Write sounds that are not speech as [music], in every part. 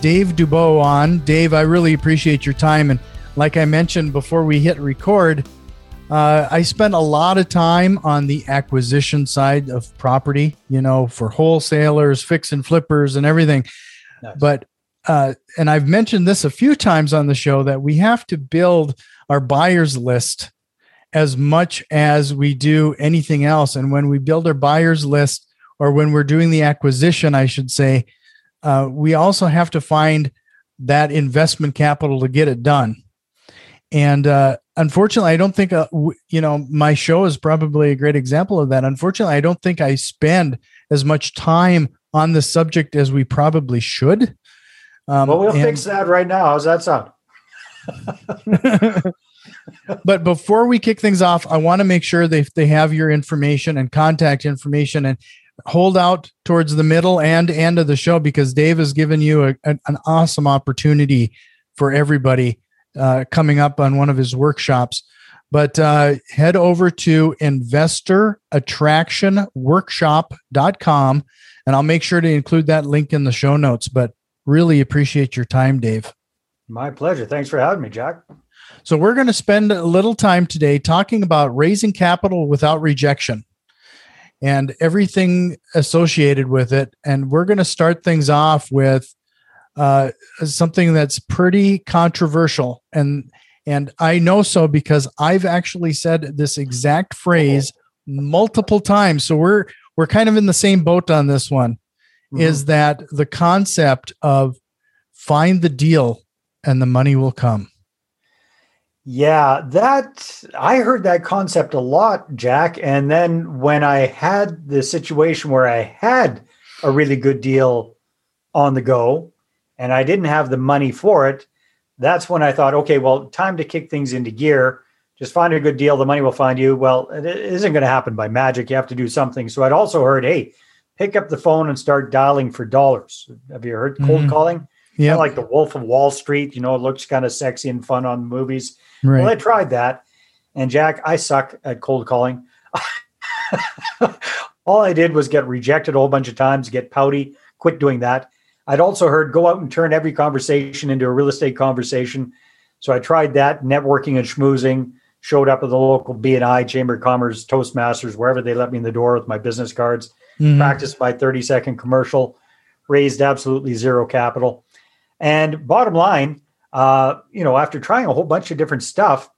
Dave Dubeau on. Dave, I really appreciate your time. And like I mentioned before we hit record, uh, I spent a lot of time on the acquisition side of property, you know, for wholesalers, fix and flippers, and everything. Nice. But, uh, and I've mentioned this a few times on the show that we have to build our buyers list as much as we do anything else. And when we build our buyers list, or when we're doing the acquisition, I should say, uh, we also have to find that investment capital to get it done. And uh, unfortunately, I don't think, uh, w- you know, my show is probably a great example of that. Unfortunately, I don't think I spend as much time on the subject as we probably should. Um, well, we'll and- fix that right now. How's that sound? [laughs] but before we kick things off, I want to make sure they, they have your information and contact information and hold out towards the middle and end of the show because Dave has given you a, an awesome opportunity for everybody uh, coming up on one of his workshops. But uh, head over to investorattractionworkshop.com and I'll make sure to include that link in the show notes. But really appreciate your time, Dave. My pleasure. Thanks for having me, Jack. So, we're going to spend a little time today talking about raising capital without rejection and everything associated with it. And we're going to start things off with uh, something that's pretty controversial, and and I know so because I've actually said this exact phrase multiple times. So we're we're kind of in the same boat on this one. Mm-hmm. Is that the concept of find the deal and the money will come? Yeah, that I heard that concept a lot, Jack. And then when I had the situation where I had a really good deal on the go and I didn't have the money for it, that's when I thought, okay, well, time to kick things into gear. Just find a good deal, the money will find you. Well, it isn't going to happen by magic. You have to do something. So I'd also heard, hey, pick up the phone and start dialing for dollars. Have you heard cold mm-hmm. calling? Yeah, like the Wolf of Wall Street. You know, it looks kind of sexy and fun on movies. Right. Well, I tried that, and Jack, I suck at cold calling. [laughs] All I did was get rejected a whole bunch of times, get pouty, quit doing that. I'd also heard go out and turn every conversation into a real estate conversation. So I tried that, networking and schmoozing. Showed up at the local BNI, Chamber of Commerce, Toastmasters, wherever they let me in the door with my business cards. Mm-hmm. Practiced my 30 second commercial, raised absolutely zero capital. And bottom line, uh, you know, after trying a whole bunch of different stuff,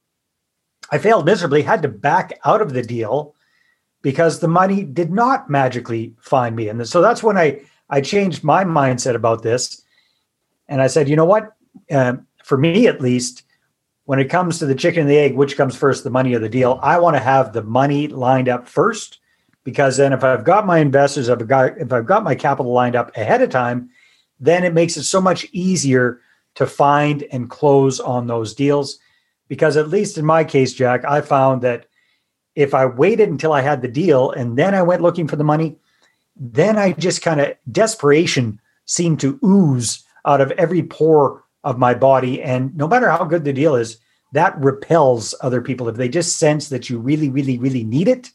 I failed miserably, had to back out of the deal because the money did not magically find me. And so that's when I, I changed my mindset about this. And I said, you know what? Uh, for me, at least, when it comes to the chicken and the egg, which comes first, the money or the deal? I want to have the money lined up first, because then if I've got my investors, I've got if I've got my capital lined up ahead of time, then it makes it so much easier to find and close on those deals. Because at least in my case, Jack, I found that if I waited until I had the deal and then I went looking for the money, then I just kind of desperation seemed to ooze out of every pore of my body. And no matter how good the deal is, that repels other people. If they just sense that you really, really, really need it,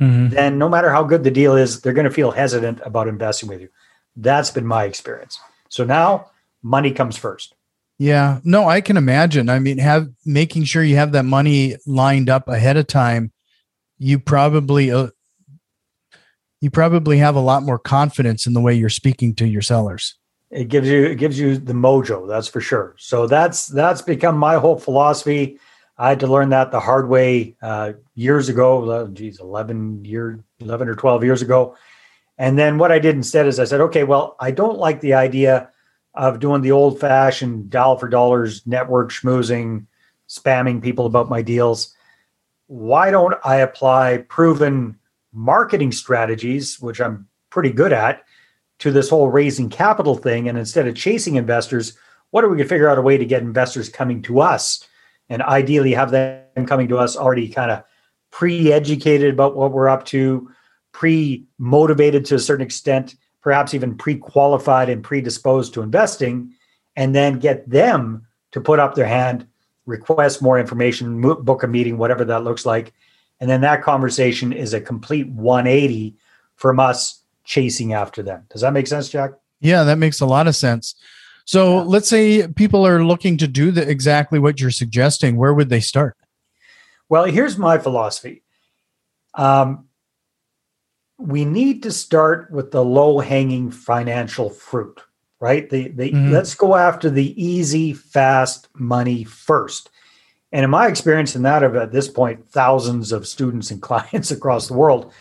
mm-hmm. then no matter how good the deal is, they're going to feel hesitant about investing with you. That's been my experience. So now money comes first. Yeah, no, I can imagine. I mean, have making sure you have that money lined up ahead of time. You probably uh, you probably have a lot more confidence in the way you're speaking to your sellers. It gives you it gives you the mojo, that's for sure. So that's that's become my whole philosophy. I had to learn that the hard way uh, years ago. Geez, eleven year, eleven or twelve years ago. And then what I did instead is I said, okay, well, I don't like the idea of doing the old fashioned dollar for dollars network schmoozing, spamming people about my deals. Why don't I apply proven marketing strategies, which I'm pretty good at, to this whole raising capital thing? And instead of chasing investors, what if we could figure out a way to get investors coming to us and ideally have them coming to us already kind of pre-educated about what we're up to, pre-motivated to a certain extent, perhaps even pre-qualified and predisposed to investing, and then get them to put up their hand, request more information, book a meeting, whatever that looks like. And then that conversation is a complete 180 from us chasing after them. Does that make sense, Jack? Yeah, that makes a lot of sense. So yeah. let's say people are looking to do the, exactly what you're suggesting. Where would they start? Well, here's my philosophy. Um, we need to start with the low hanging financial fruit, right? The, the mm-hmm. let's go after the easy, fast money first. And in my experience, and that of at this point thousands of students and [laughs] clients across the world,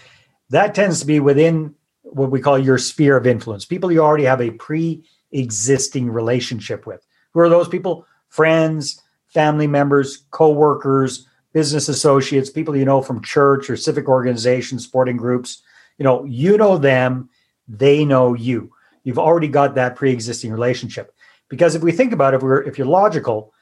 that tends to be within what we call your sphere of influence. People you already have a pre-existing relationship with. Who are those people? Friends, family members, co-workers, business associates, people you know from church or civic organizations, sporting groups. You know, you know them, they know you. You've already got that pre-existing relationship. Because if we think about it, if we're if you're logical,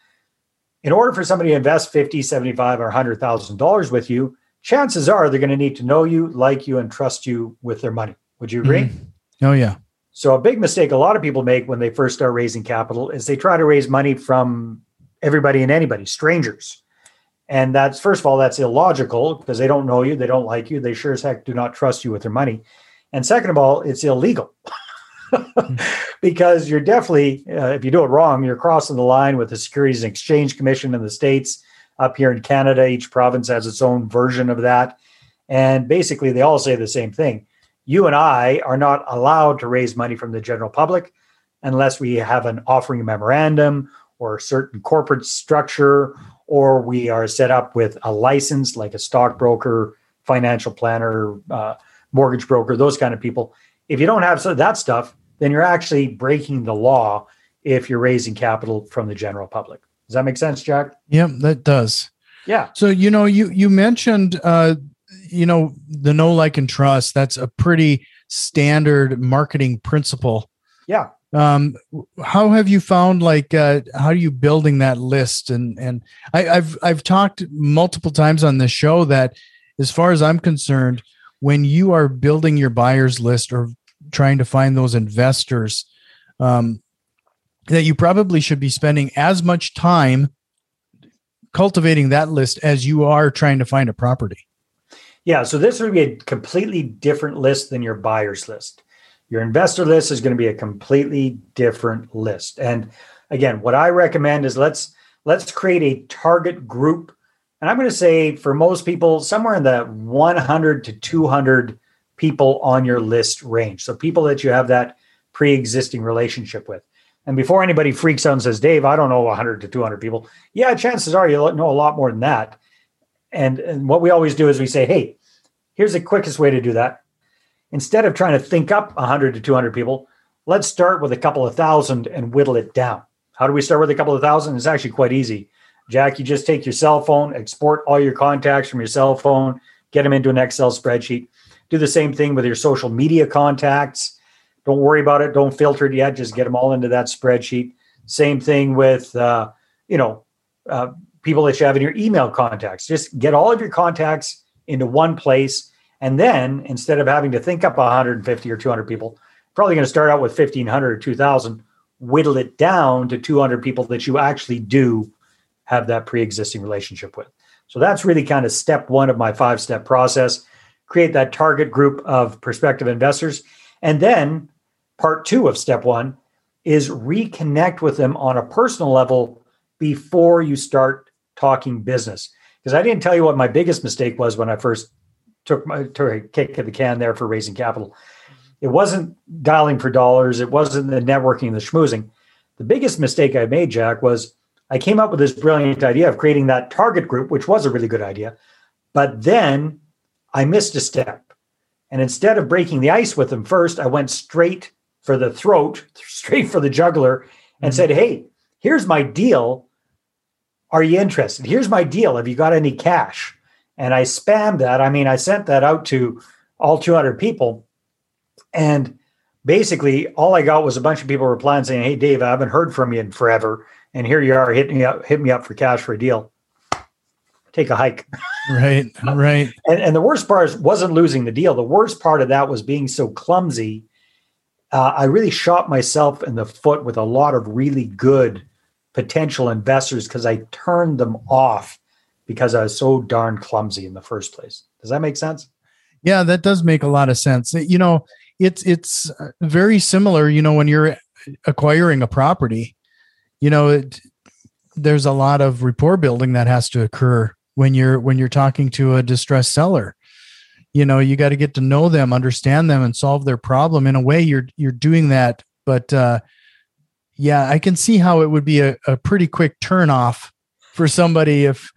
in order for somebody to invest 50, 75, or $100,000 with you, chances are they're going to need to know you, like you, and trust you with their money. Would you agree? Mm-hmm. Oh, yeah. So, a big mistake a lot of people make when they first start raising capital is they try to raise money from everybody and anybody, strangers. And that's first of all, that's illogical because they don't know you, they don't like you, they sure as heck do not trust you with their money. And second of all, it's illegal [laughs] because you're definitely, uh, if you do it wrong, you're crossing the line with the Securities and Exchange Commission in the States. Up here in Canada, each province has its own version of that. And basically, they all say the same thing. You and I are not allowed to raise money from the general public unless we have an offering memorandum or a certain corporate structure or we are set up with a license like a stockbroker, financial planner, uh, mortgage broker, those kind of people. If you don't have that stuff, then you're actually breaking the law if you're raising capital from the general public. Does that make sense, Jack? Yeah, that does. Yeah. So you know, you you mentioned uh, you know the no like and trust. That's a pretty standard marketing principle. Yeah um how have you found like uh how are you building that list? And and I, i've i've talked multiple times on this show that as far as i'm concerned when you are building your buyers list or trying to find those investors um that you probably should be spending as much time cultivating that list as you are trying to find a property. Yeah so this would be a completely different list than your buyers list your investor list is going to be a completely different list. And again, what I recommend is let's let's create a target group. And I'm going to say for most people, somewhere in the 100 to 200 people on your list range. So people that you have that pre-existing relationship with. And before anybody freaks out and says, Dave, I don't know 100 to 200 people. Yeah, chances are you know a lot more than that. And, and what we always do is we say, hey, here's the quickest way to do that instead of trying to think up 100 to 200 people, let's start with a couple of thousand and whittle it down. How do we start with a couple of thousand? It's actually quite easy. Jack, you just take your cell phone, export all your contacts from your cell phone, get them into an Excel spreadsheet. Do the same thing with your social media contacts. Don't worry about it. Don't filter it yet. Just get them all into that spreadsheet. Same thing with, uh, you know, uh, people that you have in your email contacts. Just get all of your contacts into one place and then instead of having to think up 150 or 200 people, probably going to start out with 1500 or 2000, whittle it down to 200 people that you actually do have that pre-existing relationship with. So that's really kind of step 1 of my 5-step process. Create that target group of prospective investors and then part 2 of step 1 is reconnect with them on a personal level before you start talking business. Because I didn't tell you what my biggest mistake was when I first took my took a kick at the can there for raising capital. It wasn't dialing for dollars. It wasn't the networking and the schmoozing. The biggest mistake I made, Jack, was I came up with this brilliant idea of creating that target group, which was a really good idea. But then I missed a step. And instead of breaking the ice with them first, I went straight for the throat, [laughs] straight for the juggler, and mm-hmm. said, Hey, here's my deal. Are you interested? Here's my deal. Have you got any cash? And I spammed that. I mean, I sent that out to all 200 people. And basically all I got was a bunch of people replying saying, "Hey, Dave, I haven't heard from you in forever, and here you are, hitting me up, hit me up for cash for a deal. Take a hike." Right, right. [laughs] and, and the worst part wasn't losing the deal. The worst part of that was being so clumsy. Uh, I really shot myself in the foot with a lot of really good potential investors because I turned them off because I was so darn clumsy in the first place. Does that make sense? Yeah, that does make a lot of sense. You know, it's it's uh, very similar. You know, when you're acquiring a property, you know, it, there's a lot of rapport building that has to occur when you're when you're talking to a distressed seller. You know, you got to get to know them, understand them, and solve their problem. In a way, you're you're doing that, but uh, yeah, I can see how it would be a, a pretty quick turn off for somebody if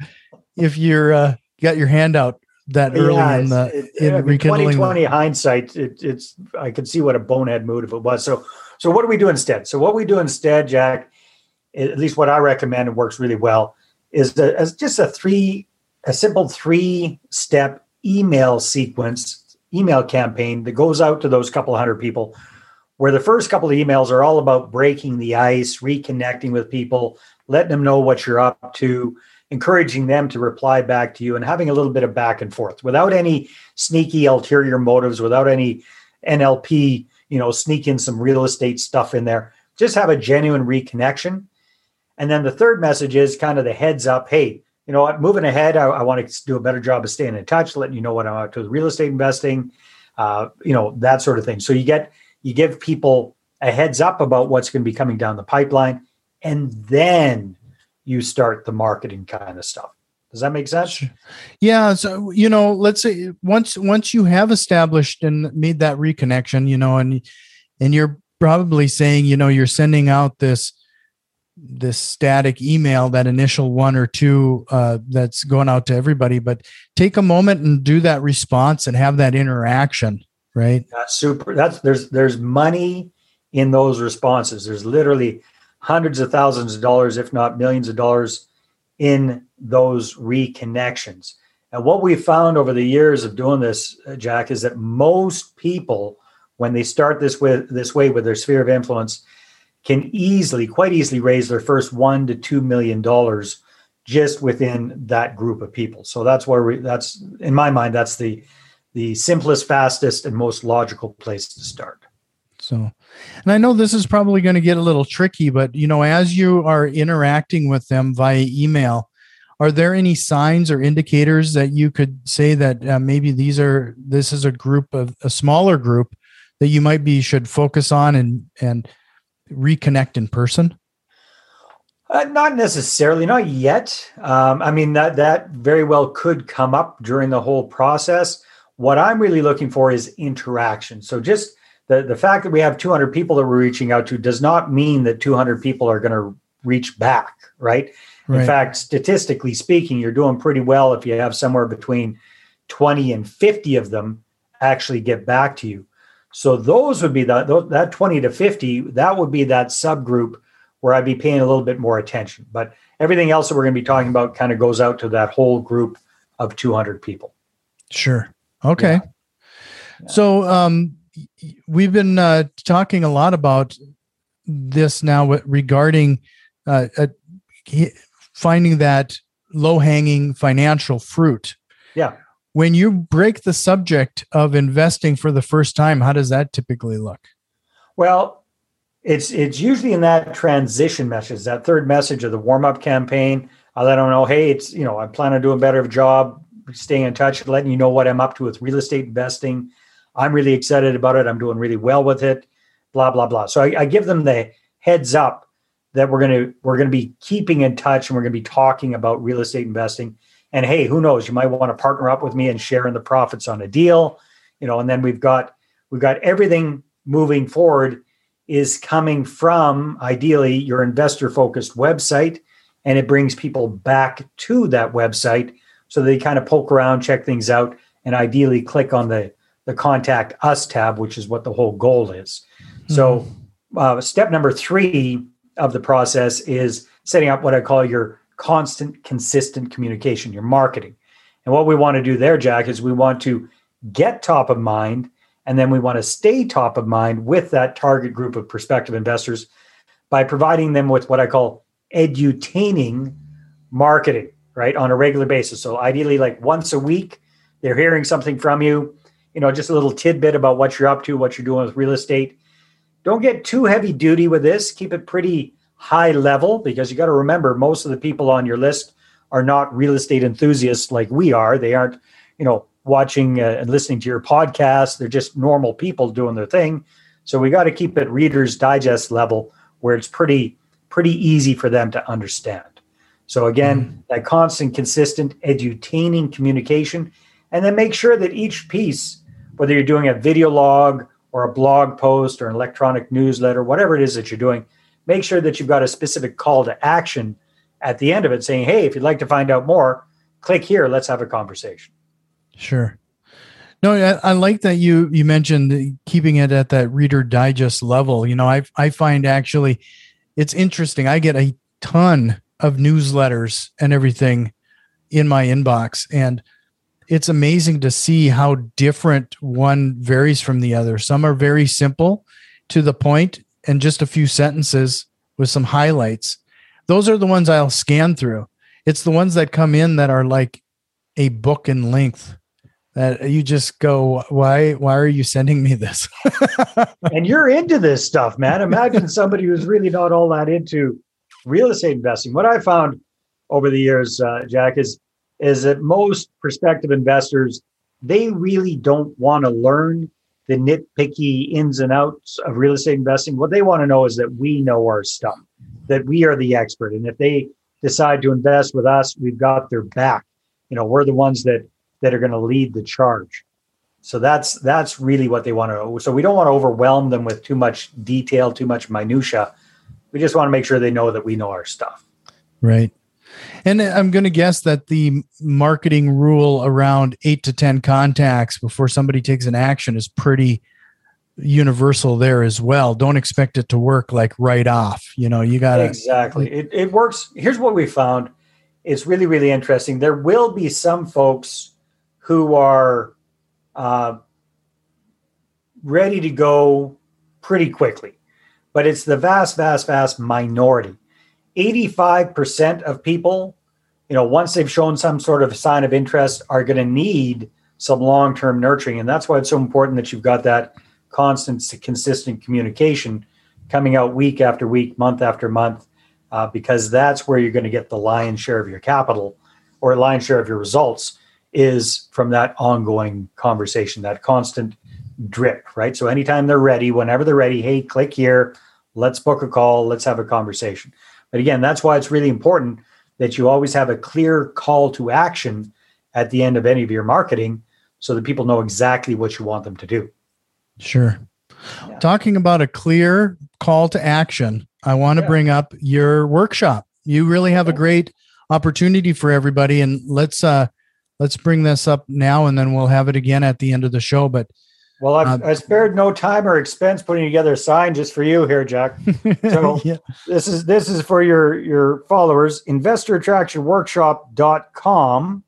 if you're uh, got your hand out that early yeah, in the it, in I mean, 2020 hindsight it, it's i could see what a bonehead move if it was. So so what do we do instead? So what we do instead jack at least what i recommend and works really well is a, as just a three a simple three step email sequence email campaign that goes out to those couple hundred people where the first couple of emails are all about breaking the ice reconnecting with people letting them know what you're up to encouraging them to reply back to you and having a little bit of back and forth without any sneaky ulterior motives, without any NLP, you know, sneak in some real estate stuff in there. Just have a genuine reconnection. And then the third message is kind of the heads up hey, you know what, moving ahead, I, I want to do a better job of staying in touch, letting you know what I'm up to with real estate investing, uh, you know, that sort of thing. So you get, you give people a heads up about what's going to be coming down the pipeline. And then you start the marketing kind of stuff. Does that make sense? Yeah. So you know, let's say once once you have established and made that reconnection, you know, and and you're probably saying, you know, you're sending out this this static email, that initial one or two uh, that's going out to everybody, but take a moment and do that response and have that interaction, right? That's super. That's there's there's money in those responses. There's literally hundreds of thousands of dollars, if not millions of dollars, in those reconnections. And what we've found over the years of doing this, uh, Jack, is that most people, when they start this with this way with their sphere of influence, can easily, quite easily, raise their first one to two million dollars just within that group of people. So that's where we. That's in my mind, that's the the simplest, fastest, and most logical place to start. So, and I know this is probably going to get a little tricky, but you know, as you are interacting with them via email, are there any signs or indicators that you could say that uh, maybe these are this is a group of a smaller group that you might be should focus on and and reconnect in person? Uh, not necessarily, not yet. Um, I mean that that very well could come up during the whole process. What I'm really looking for is interaction. So just the, the fact that we have 200 people that we're reaching out to does not mean that 200 people are going to reach back, right? right? In fact, statistically speaking, you're doing pretty well if you have somewhere between 20 and 50 of them actually get back to you. So those would be that that 20 to 50, that would be that subgroup where I'd be paying a little bit more attention. But everything else that we're going to be talking about kind of goes out to that whole group of 200 people. Sure. Okay. Yeah. Yeah. So um we've been uh, talking a lot about this now regarding uh, uh, finding that low hanging financial fruit. Yeah. When you break the subject of investing for the first time, how does that typically look? Well, it's it's usually in that transition message, that third message of the warm up campaign. I let them know, hey, it's you know, I plan on doing a better job, staying in touch, letting you know what I'm up to with real estate investing I'm really excited about it. I'm doing really well with it. Blah blah blah. So I, I give them the heads up that we're gonna we're gonna be keeping in touch and we're gonna be talking about real estate investing. And hey, who knows? You might want to partner up with me and share in the profits on a deal. You know, and then we've got we've got everything moving forward is coming from ideally your investor focused website and it brings people back to that website so they kind of poke around check things out and ideally click on the the contact us tab, which is what the whole goal is. Mm-hmm. So, uh, step number three of the process is setting up what I call your constant, consistent communication, your marketing. And what we want to do there, Jack, is we want to get top of mind And then we want to stay top of mind with that target group of prospective investors by providing them with what I call edutaining marketing, right, on a regular basis. So ideally, like once a week, they're hearing something from you, you know, just a little tidbit about what you're up to, what you're doing with real estate. Don't get too heavy duty with this. Keep it pretty high level because you got to remember most of the people on your list are not real estate enthusiasts like we are. They aren't, you know, watching uh, and listening to your podcast. They're just normal people doing their thing. So we got to keep it Reader's Digest level where it's pretty pretty easy for them to understand. So again, mm that constant, consistent, edutaining communication, and then make sure that each piece, whether you're doing a video log or a blog post or an electronic newsletter, whatever it is that you're doing, make sure that you've got a specific call to action at the end of it saying, hey, if you'd like to find out more, click here, let's have a conversation. Sure. No, I, I, like that you you mentioned keeping it at that Reader Digest level. You know, I I find actually it's interesting. I get a ton of newsletters and everything in my inbox, and it's amazing to see how different one varies from the other. Some are very simple, to the point, and just a few sentences with some highlights. Those are the ones I'll scan through. It's the ones that come in that are like a book in length that you just go why why are you sending me this [laughs] and you're into this stuff man imagine somebody who's really not all that into real estate investing what i found over the years uh, jack is is that most prospective investors they really don't want to learn the nitpicky ins and outs of real estate investing what they want to know is that we know our stuff that we are the expert and if they decide to invest with us we've got their back you know we're the ones that that are going to lead the charge. So that's that's really what they want to. So we don't want to overwhelm them with too much detail, too much minutia. We just want to make sure they know that we know our stuff. Right. And I'm going to guess that the marketing rule around eight to 10 contacts before somebody takes an action is pretty universal there as well. Don't expect it to work like right off. You know, you got to. Exactly. It, it works. Here's what we found it's really, really interesting. There will be some folks who are uh, ready to go pretty quickly, but it's the vast, vast, vast minority. 85% of people, you know, once they've shown some sort of sign of interest, are going to need some long term nurturing. And that's why it's so important that you've got that constant, consistent communication coming out week after week, month after month, uh, because that's where you're going to get the lion's share of your capital or lion's share of your results is from that ongoing conversation, that constant drip, right? So anytime they're ready, whenever they're ready, hey, click here, let's book a call, let's have a conversation. But again, that's why it's really important that you always have a clear call to action at the end of any of your marketing so that people know exactly what you want them to do. Sure. Yeah. Talking about a clear call to action, I want to yeah. bring up your workshop. You really have a great opportunity for everybody and let's uh let's bring this up now and then we'll have it again at the end of the show. But well, I've, uh, I spared no time or expense putting together a sign just for you here, Jack. [laughs] So yeah. this is this is for your your followers, investorattractionworkshop.com.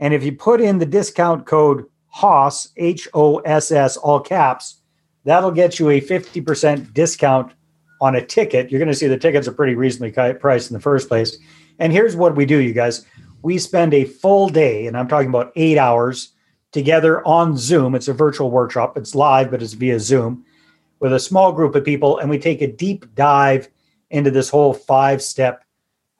And if you put in the discount code HOSS, H O S S, all caps, that'll get you a 50% discount on a ticket. You're going to see the tickets are pretty reasonably priced in the first place. And here's what we do, you guys we spend a full day, and I'm talking about eight hours together on Zoom. It's a virtual workshop, it's live, but it's via Zoom with a small group of people. And we take a deep dive into this whole five step,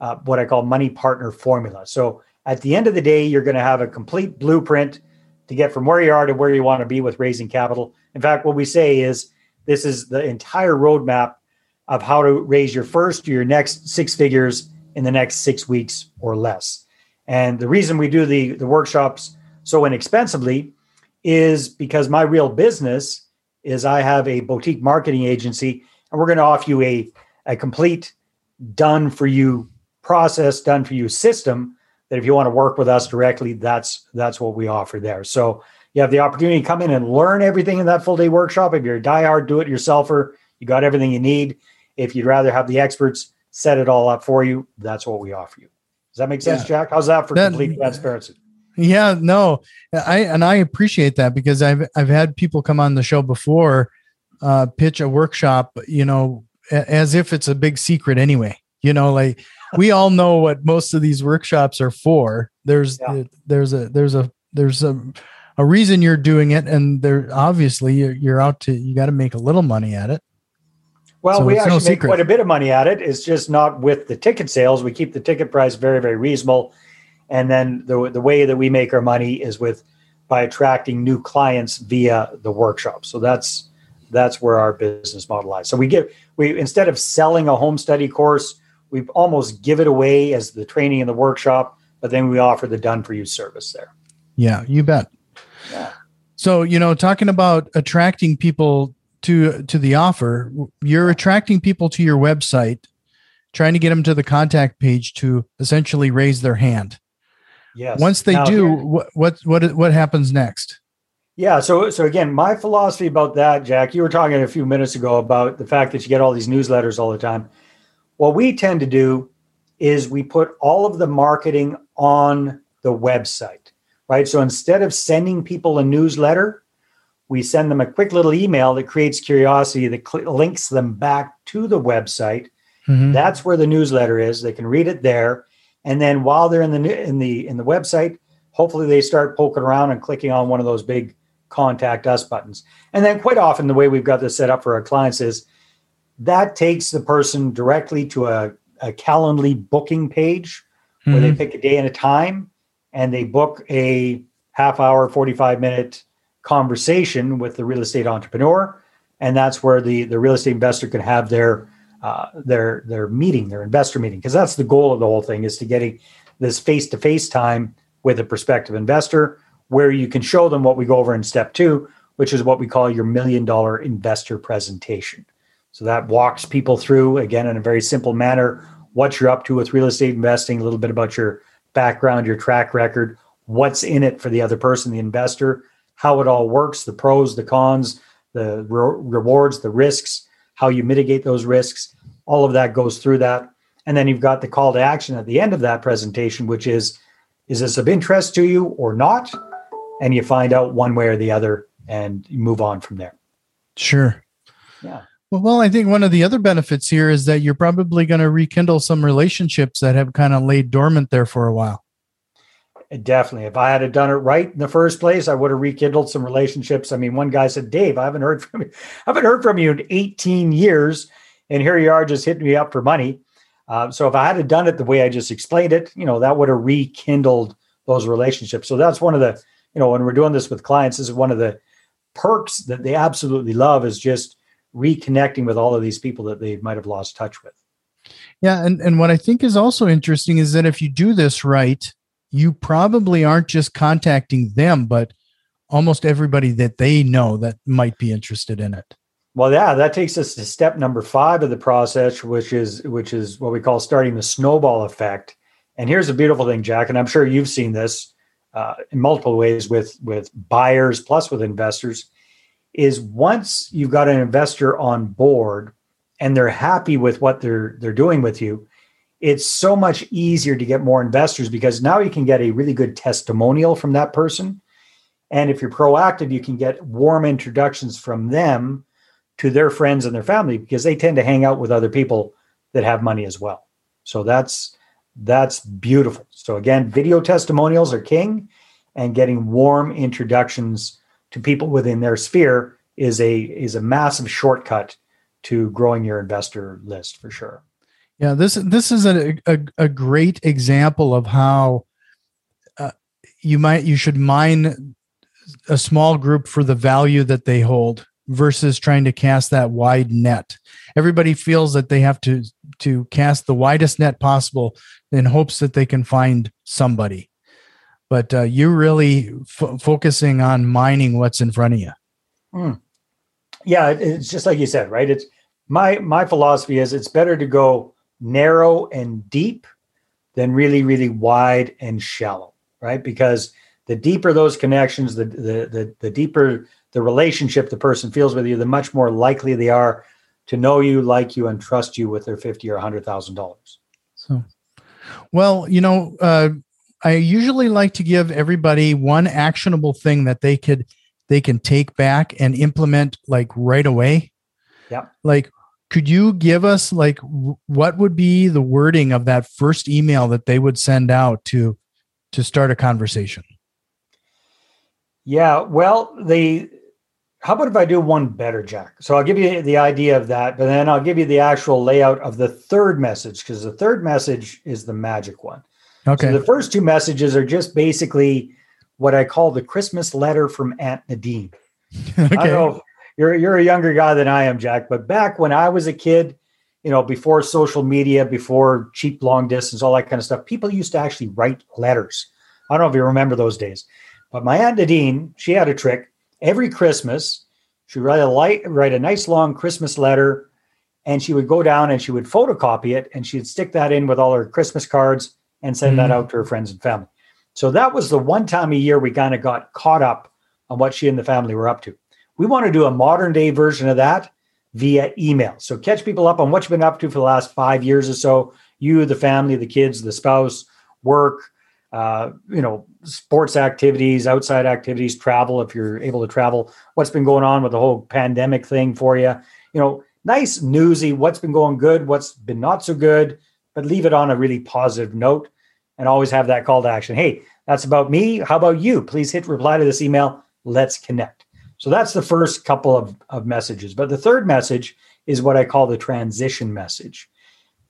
uh, what I call money partner formula. So at the end of the day, you're going to have a complete blueprint to get from where you are to where you want to be with raising capital. In fact, what we say is this is the entire roadmap of how to raise your first or your next six figures in the next six weeks or less. And the reason we do the, the workshops so inexpensively is because my real business is I have a boutique marketing agency and we're going to offer you a, a complete done for you process, done for you system that if you want to work with us directly, that's that's what we offer there. So you have the opportunity to come in and learn everything in that full day workshop. If you're a diehard do-it-yourselfer, you got everything you need. If you'd rather have the experts set it all up for you, that's what we offer you. Does that make sense, yeah. Jack? How's that for that, complete transparency? Yeah, no, I and I appreciate that because I've I've had people come on the show before, uh, pitch a workshop, you know, as if it's a big secret anyway. You know, like we all know what most of these workshops are for. There's yeah. there's a there's a there's a a reason you're doing it, and there obviously you're, you're out to you got to make a little money at it. Well, so we actually no make quite a bit of money at it. It's just not with the ticket sales. We keep the ticket price very, very reasonable. And then the, the way that we make our money is with by attracting new clients via the workshop. So that's that's where our business model lies. So we give we instead of selling a home study course, we almost give it away as the training in the workshop, but then we offer the done for you service there. Yeah, you bet. Yeah. So, you know, talking about attracting people to to the offer you're attracting people to your website trying to get them to the contact page to essentially raise their hand yes once they now, do here, what what what what happens next yeah so so again my philosophy about that jack you were talking a few minutes ago about the fact that you get all these newsletters all the time what we tend to do is we put all of the marketing on the website right so instead of sending people a newsletter we send them a quick little email that creates curiosity that cl- links them back to the website. Mm-hmm. That's where the newsletter is. They can read it there, and then while they're in the in the in the website, hopefully they start poking around and clicking on one of those big contact us buttons. And then quite often the way we've got this set up for our clients is that takes the person directly to a, a Calendly booking page mm-hmm. where they mm-hmm. pick a day and a time and they book a half hour, 45 minute conversation with the real estate entrepreneur, and that's where the the real estate investor can have their uh, their their meeting, their investor meeting, because that's the goal of the whole thing is to getting this face to face time with a prospective investor, where you can show them what we go over in step two, which is what we call your million dollar investor presentation. So that walks people through again in a very simple manner what you're up to with real estate investing, a little bit about your background, your track record, what's in it for the other person, the investor, how it all works, the pros, the cons, the re- rewards, the risks, how you mitigate those risks. All of that goes through that. And then you've got the call to action at the end of that presentation, which is is this of interest to you or not? And you find out one way or the other and you move on from there. Sure. Yeah. Well, well, I think one of the other benefits here is that you're probably going to rekindle some relationships that have kind of laid dormant there for a while. Definitely. If I had done it right in the first place, I would have rekindled some relationships. I mean, one guy said, Dave, I haven't heard from you. I haven't heard from you in 18 years. And here you are just hitting me up for money. Uh, so if I had done it the way I just explained it, you know, that would have rekindled those relationships. So that's one of the, you know, when we're doing this with clients, this is one of the perks that they absolutely love is just reconnecting with all of these people that they might have lost touch with. Yeah. And, and what I think is also interesting is that if you do this right, you probably aren't just contacting them, but almost everybody that they know that might be interested in it. Well, yeah, that takes us to step number five of the process, which is which is what we call starting the snowball effect. And here's a beautiful thing, Jack, and I'm sure you've seen this uh, in multiple ways with with buyers plus with investors. Is once you've got an investor on board and they're happy with what they're they're doing with you, it's so much easier to get more investors because now you can get a really good testimonial from that person. And if you're proactive, you can get warm introductions from them to their friends and their family because they tend to hang out with other people that have money as well. So that's that's beautiful. So again, video testimonials are king and getting warm introductions to people within their sphere is a is a massive shortcut to growing your investor list for sure. Yeah, this this is a a, a great example of how uh, you might you should mine a small group for the value that they hold versus trying to cast that wide net. Everybody feels that they have to to cast the widest net possible in hopes that they can find somebody. But uh, you're really f- focusing on mining what's in front of you. Mm. Yeah, it's just like you said, right? It's my my philosophy is it's better to go narrow and deep than really, really wide and shallow, right? Because the deeper those connections, the the the, the deeper the relationship the person feels with you, the much more likely they are to know you, like you, and trust you with their fifty or hundred thousand dollars. So, well, you know, uh, I usually like to give everybody one actionable thing that they could they can take back and implement like right away. Yeah. Like could you give us like what would be the wording of that first email that they would send out to to start a conversation? Yeah, well, the how about if I do one better, Jack? So I'll give you the idea of that, but then I'll give you the actual layout of the third message because the third message is the magic one. Okay. So the first two messages are just basically what I call the Christmas letter from Aunt Nadine. okay. I don't [laughs] know you're you're a younger guy than I am, Jack, but back when I was a kid, you know, before social media, before cheap long distance, all that kind of stuff, people used to actually write letters. I don't know if you remember those days. But my Aunt Nadine, she had a trick. Every Christmas, she'd write a light, write a nice long Christmas letter, and she would go down and she would photocopy it and she'd stick that in with all her Christmas cards and send mm-hmm. that out to her friends and family. So that was the one time a year we kind of got caught up on what she and the family were up to. We want to do a modern day version of that via email. So catch people up on what you've been up to for the last five years or so. You, the family, the kids, the spouse, work, uh, you know, sports activities, outside activities, travel if you're able to travel. What's been going on with the whole pandemic thing for you? You know, nice newsy. What's been going good? What's been not so good? But leave it on a really positive note, and always have that call to action. Hey, that's about me. How about you? Please hit reply to this email. Let's connect. So that's the first couple of, of messages. But the third message is what I call the transition message.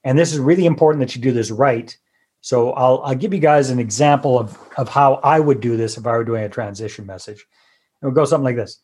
And this is really important that you do this right so I'll, I'll give you guys an example of, of how I would do this if I were doing a transition message. It would go something like this.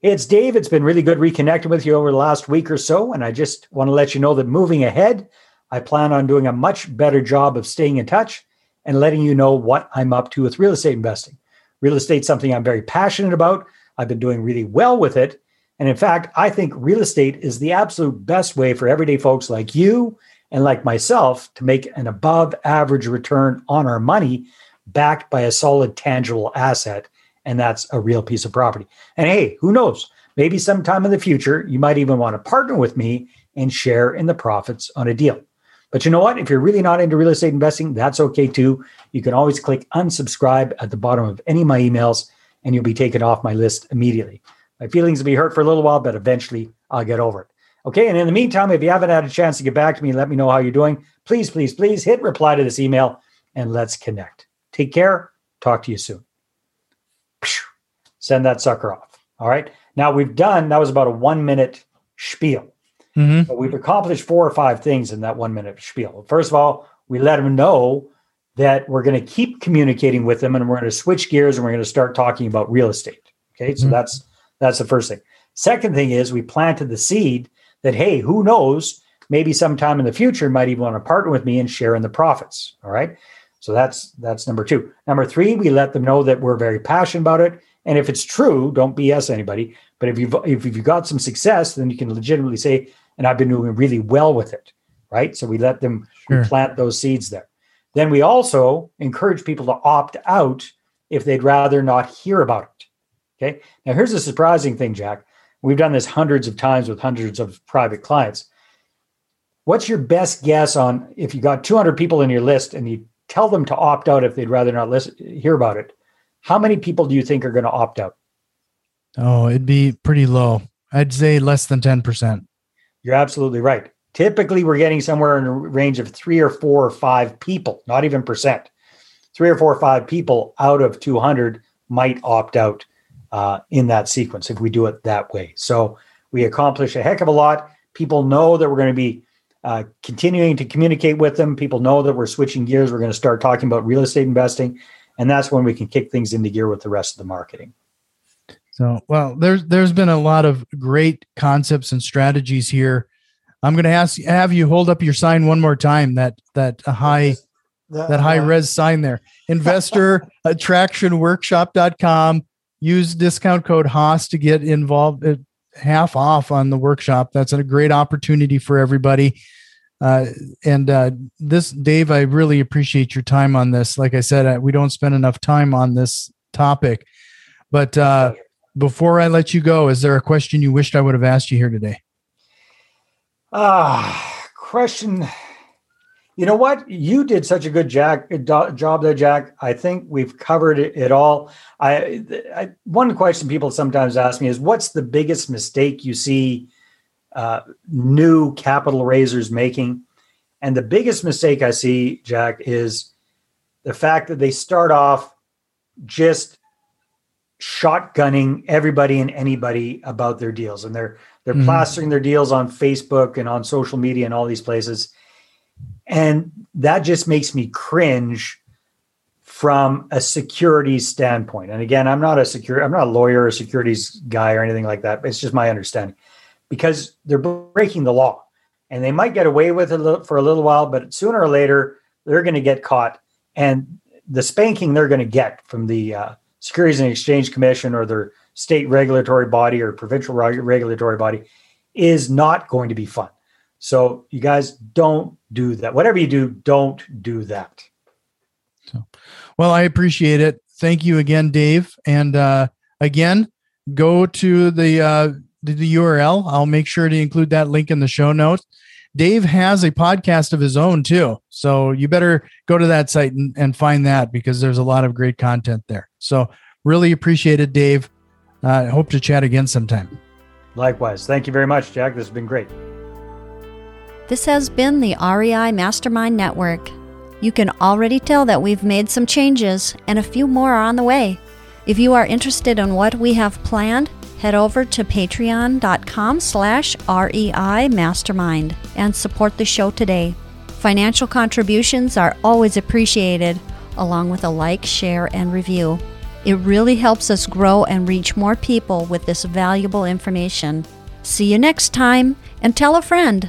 It's Dave. It's been really good reconnecting with you over the last week or so. And I just want to let you know that moving ahead, I plan on doing a much better job of staying in touch and letting you know what I'm up to with real estate investing. Real estate something I'm very passionate about. I've been doing really well with it. And in fact, I think real estate is the absolute best way for everyday folks like you and like myself to make an above average return on our money backed by a solid tangible asset. And that's a real piece of property. And hey, who knows? Maybe sometime in the future, you might even want to partner with me and share in the profits on a deal. But you know what? If you're really not into real estate investing, that's okay too. You can always click unsubscribe at the bottom of any of my emails and you'll be taken off my list immediately. My feelings will be hurt for a little while, but eventually I'll get over it. Okay. And in the meantime, if you haven't had a chance to get back to me, let me know how you're doing. Please, please, please hit reply to this email and let's connect. Take care. Talk to you soon. Send that sucker off. All right. Now we've done, that was about a one minute spiel. Mm-hmm. But we've accomplished four or five things in that one minute spiel. First of all, we let them know that we're going to keep communicating with them and we're going to switch gears and we're going to start talking about real estate. Okay. So mm-hmm. that's that's the first thing. Second thing is we planted the seed that, hey, who knows, maybe sometime in the future might even want to partner with me and share in the profits. All right. So that's that's number two. Number three, we let them know that we're very passionate about it. And if it's true, don't BS anybody. But if you've if you've got some success, then you can legitimately say, and I've been doing really well with it. Right. So we let them sure. plant those seeds there. Then we also encourage people to opt out if they'd rather not hear about it. Okay. Now here's a surprising thing, Jack. We've done this hundreds of times with hundreds of private clients. What's your best guess on if you got 200 people in your list and you tell them to opt out if they'd rather not listen, hear about it? How many people do you think are going to opt out? Oh, it'd be pretty low. I'd say less than 10%. You're absolutely right. Typically, we're getting somewhere in a range of three or four or five people, not even percent. Three or four or five people out of 200 might opt out uh, in that sequence if we do it that way. So we accomplish a heck of a lot. People know that we're going to be uh, continuing to communicate with them. People know that we're switching gears. We're going to start talking about real estate investing, and that's when we can kick things into gear with the rest of the marketing. So, well, there's there's been a lot of great concepts and strategies here. I'm going to ask have you hold up your sign one more time. That that high that, that high res sign there. Investor [laughs] attraction workshop.com use discount code HOSS to get involved at uh, half off on the workshop. That's a great opportunity for everybody. Uh, and uh, this, Dave, I really appreciate your time on this. Like I said, we don't spend enough time on this topic. But uh, before I let you go, is there a question you wished I would have asked you here today? Ah, question. You know what? You did such a good Jack, job there, Jack. I think we've covered it, it all. I, I, one question people sometimes ask me is, "What's the biggest mistake you see uh, new capital raisers making?" And the biggest mistake I see, Jack, is the fact that they start off just shotgunning everybody and anybody about their deals, and they're they're mm-hmm. plastering their deals on Facebook and on social media and all these places and that just makes me cringe from a securities standpoint. And again, I'm not a secure, I'm not a lawyer or securities guy or anything like that. It's just my understanding because they're breaking the law and they might get away with it for a little while, but sooner or later they're going to get caught. And the spanking they're going to get from the uh, Securities and Exchange Commission or their state regulatory body or provincial regulatory body is not going to be fun. So you guys don't do that. Whatever you do, don't do that. So, well, I appreciate it. Thank you again, Dave. And uh, again, go to the uh, the URL. I'll make sure to include that link in the show notes. Dave has a podcast of his own too. So you better go to that site and, and find that because there's a lot of great content there. So really appreciate it, Dave. I uh, hope to chat again sometime. Likewise. Thank you very much, Jack. This has been great. This has been the REI Mastermind Network. You can already tell that we've made some changes and a few more are on the way. If you are interested in what we have planned, head over to patreon.com slash REI Mastermind and support the show today. Financial contributions are always appreciated, along with a like, share, and review. It really helps us grow and reach more people with this valuable information. See you next time, and tell a friend.